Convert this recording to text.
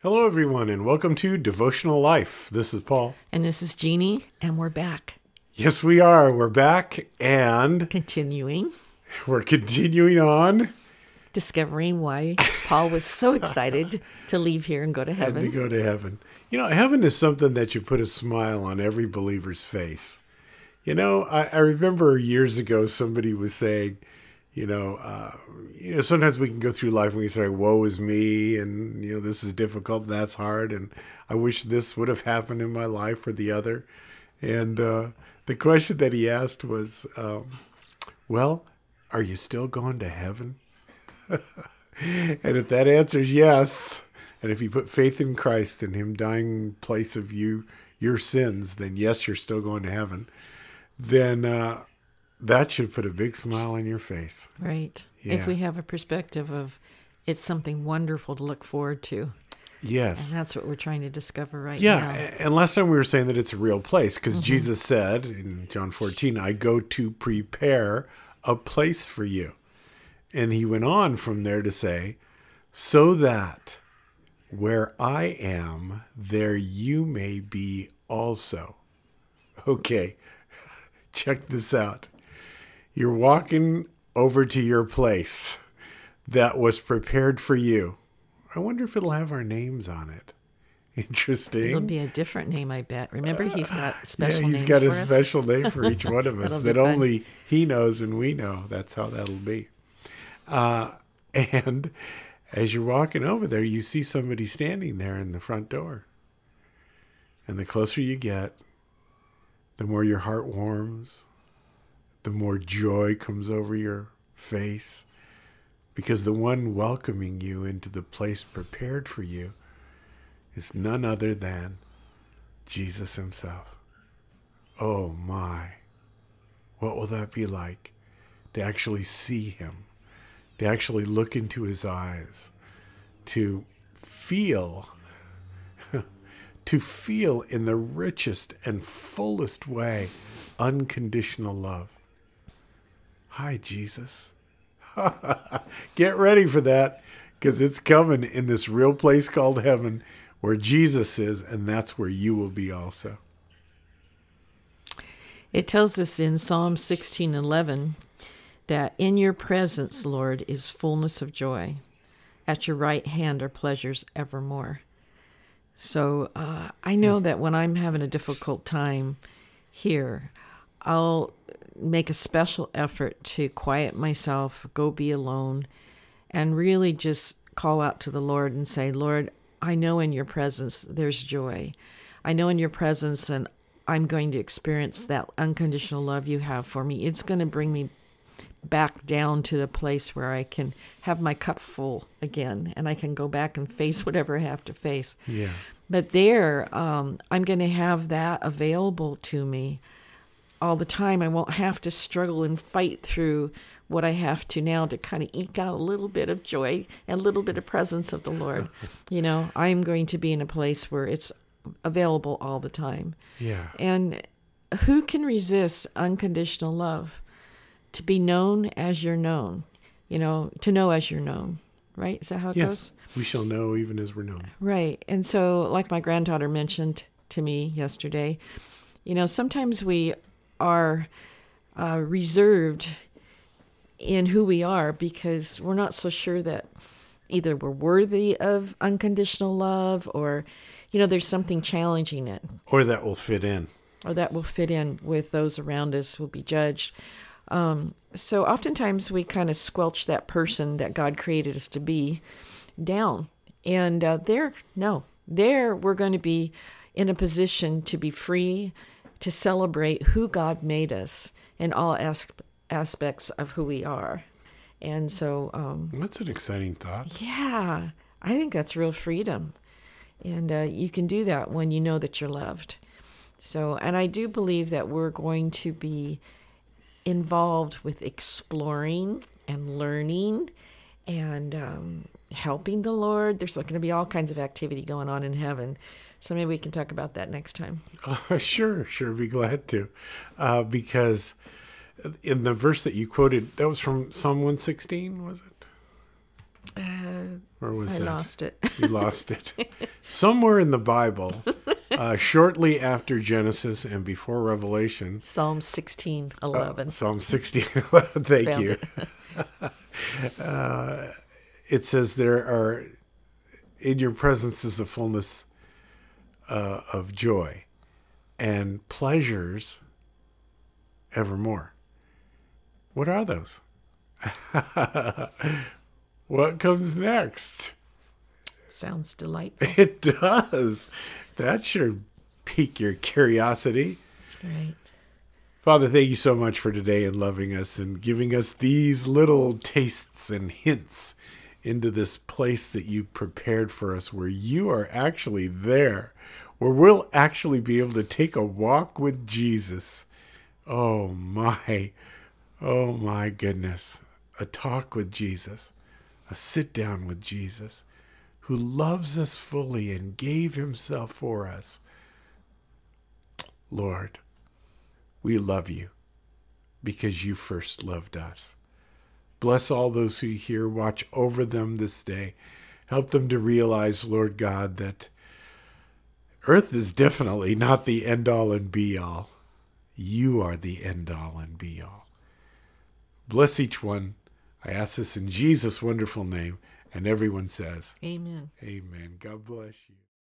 Hello, everyone, and welcome to Devotional Life. This is Paul. And this is Jeannie, and we're back. Yes, we are. We're back, and Continuing, we're continuing on discovering why Paul was so excited to leave here and go to and to go to heaven. You know, heaven is something that you put a smile on every believer's face. You know, I, I remember years ago somebody was saying, you know, uh, you know, sometimes we can go through life and we say, "Woe is me," and you know, this is difficult, and that's hard, and I wish this would have happened in my life or the other. And uh, the question that he asked was, um, "Well, are you still going to heaven?" and if that answer is yes, and if you put faith in Christ and Him dying in place of you, your sins, then yes, you're still going to heaven. Then uh, that should put a big smile on your face. Right. Yeah. If we have a perspective of it's something wonderful to look forward to. Yes. And that's what we're trying to discover right Yeah, now. Yeah. and last time we were saying that it's a real place because mm-hmm. Jesus said in John 14, I go to prepare a place for you. And he went on from there to say, so that where I am, there you may be also. Okay, check this out. You're walking over to your place that was prepared for you. I wonder if it'll have our names on it. Interesting. It'll be a different name, I bet. Remember, he's got special. Yeah, he's names got for a us? special name for each one of us that fun. only he knows and we know. That's how that'll be. Uh, and as you're walking over there, you see somebody standing there in the front door. And the closer you get, the more your heart warms, the more joy comes over your face. Because the one welcoming you into the place prepared for you is none other than Jesus Himself. Oh my, what will that be like to actually see Him, to actually look into His eyes, to feel, to feel in the richest and fullest way unconditional love? Hi, Jesus. Get ready for that because it's coming in this real place called heaven where Jesus is, and that's where you will be also. It tells us in Psalm 16:11 that in your presence, Lord, is fullness of joy. At your right hand are pleasures evermore. So uh, I know that when I'm having a difficult time here, I'll make a special effort to quiet myself, go be alone, and really just call out to the Lord and say, Lord, I know in your presence there's joy. I know in your presence, and I'm going to experience that unconditional love you have for me. It's going to bring me back down to the place where I can have my cup full again and I can go back and face whatever I have to face. Yeah. But there, um, I'm going to have that available to me all the time. I won't have to struggle and fight through what I have to now to kind of eke out a little bit of joy and a little bit of presence of the Lord. you know, I'm going to be in a place where it's available all the time. Yeah. And who can resist unconditional love? To be known as you're known, you know, to know as you're known, right? Is that how it goes? Yes. We shall know even as we're known. Right. And so, like my granddaughter mentioned to me yesterday, you know, sometimes we are uh, reserved in who we are because we're not so sure that either we're worthy of unconditional love or, you know, there's something challenging it Or that will fit in. or that will fit in with those around us, will be judged. Um, so oftentimes we kind of squelch that person that God created us to be down. And uh, there, no, there we're going to be in a position to be free to celebrate who God made us in all as- aspects of who we are. And so, um, That's an exciting thought. yeah, I think that's real freedom. And uh, you can do that when you know that you're loved. So, and I do believe that we're going to be involved with exploring and learning and um, helping the Lord. There's going to be all kinds of activity going on in heaven. So maybe we can talk about that next time. Uh, sure, sure, be glad to. Uh, because in the verse that you quoted, that was from Psalm 116, was it? Uh, Or was I that? lost it. You lost it. Somewhere in the Bible, uh, shortly after Genesis and before Revelation, Psalm sixteen eleven. Psalm 60. Thank Found you. uh, it says there are, in your presence is a fullness uh, of joy and pleasures evermore. What are those? what comes next? Sounds delightful. It does. That should pique your curiosity. right. Father, thank you so much for today and loving us and giving us these little tastes and hints into this place that you prepared for us where you are actually there, where we'll actually be able to take a walk with Jesus. Oh my, oh my goodness. A talk with Jesus, a sit down with Jesus who loves us fully and gave himself for us. Lord, we love you because you first loved us. Bless all those who hear, watch over them this day. Help them to realize, Lord God, that earth is definitely not the end all and be all. You are the end all and be all. Bless each one. I ask this in Jesus' wonderful name. And everyone says, Amen. Amen. God bless you.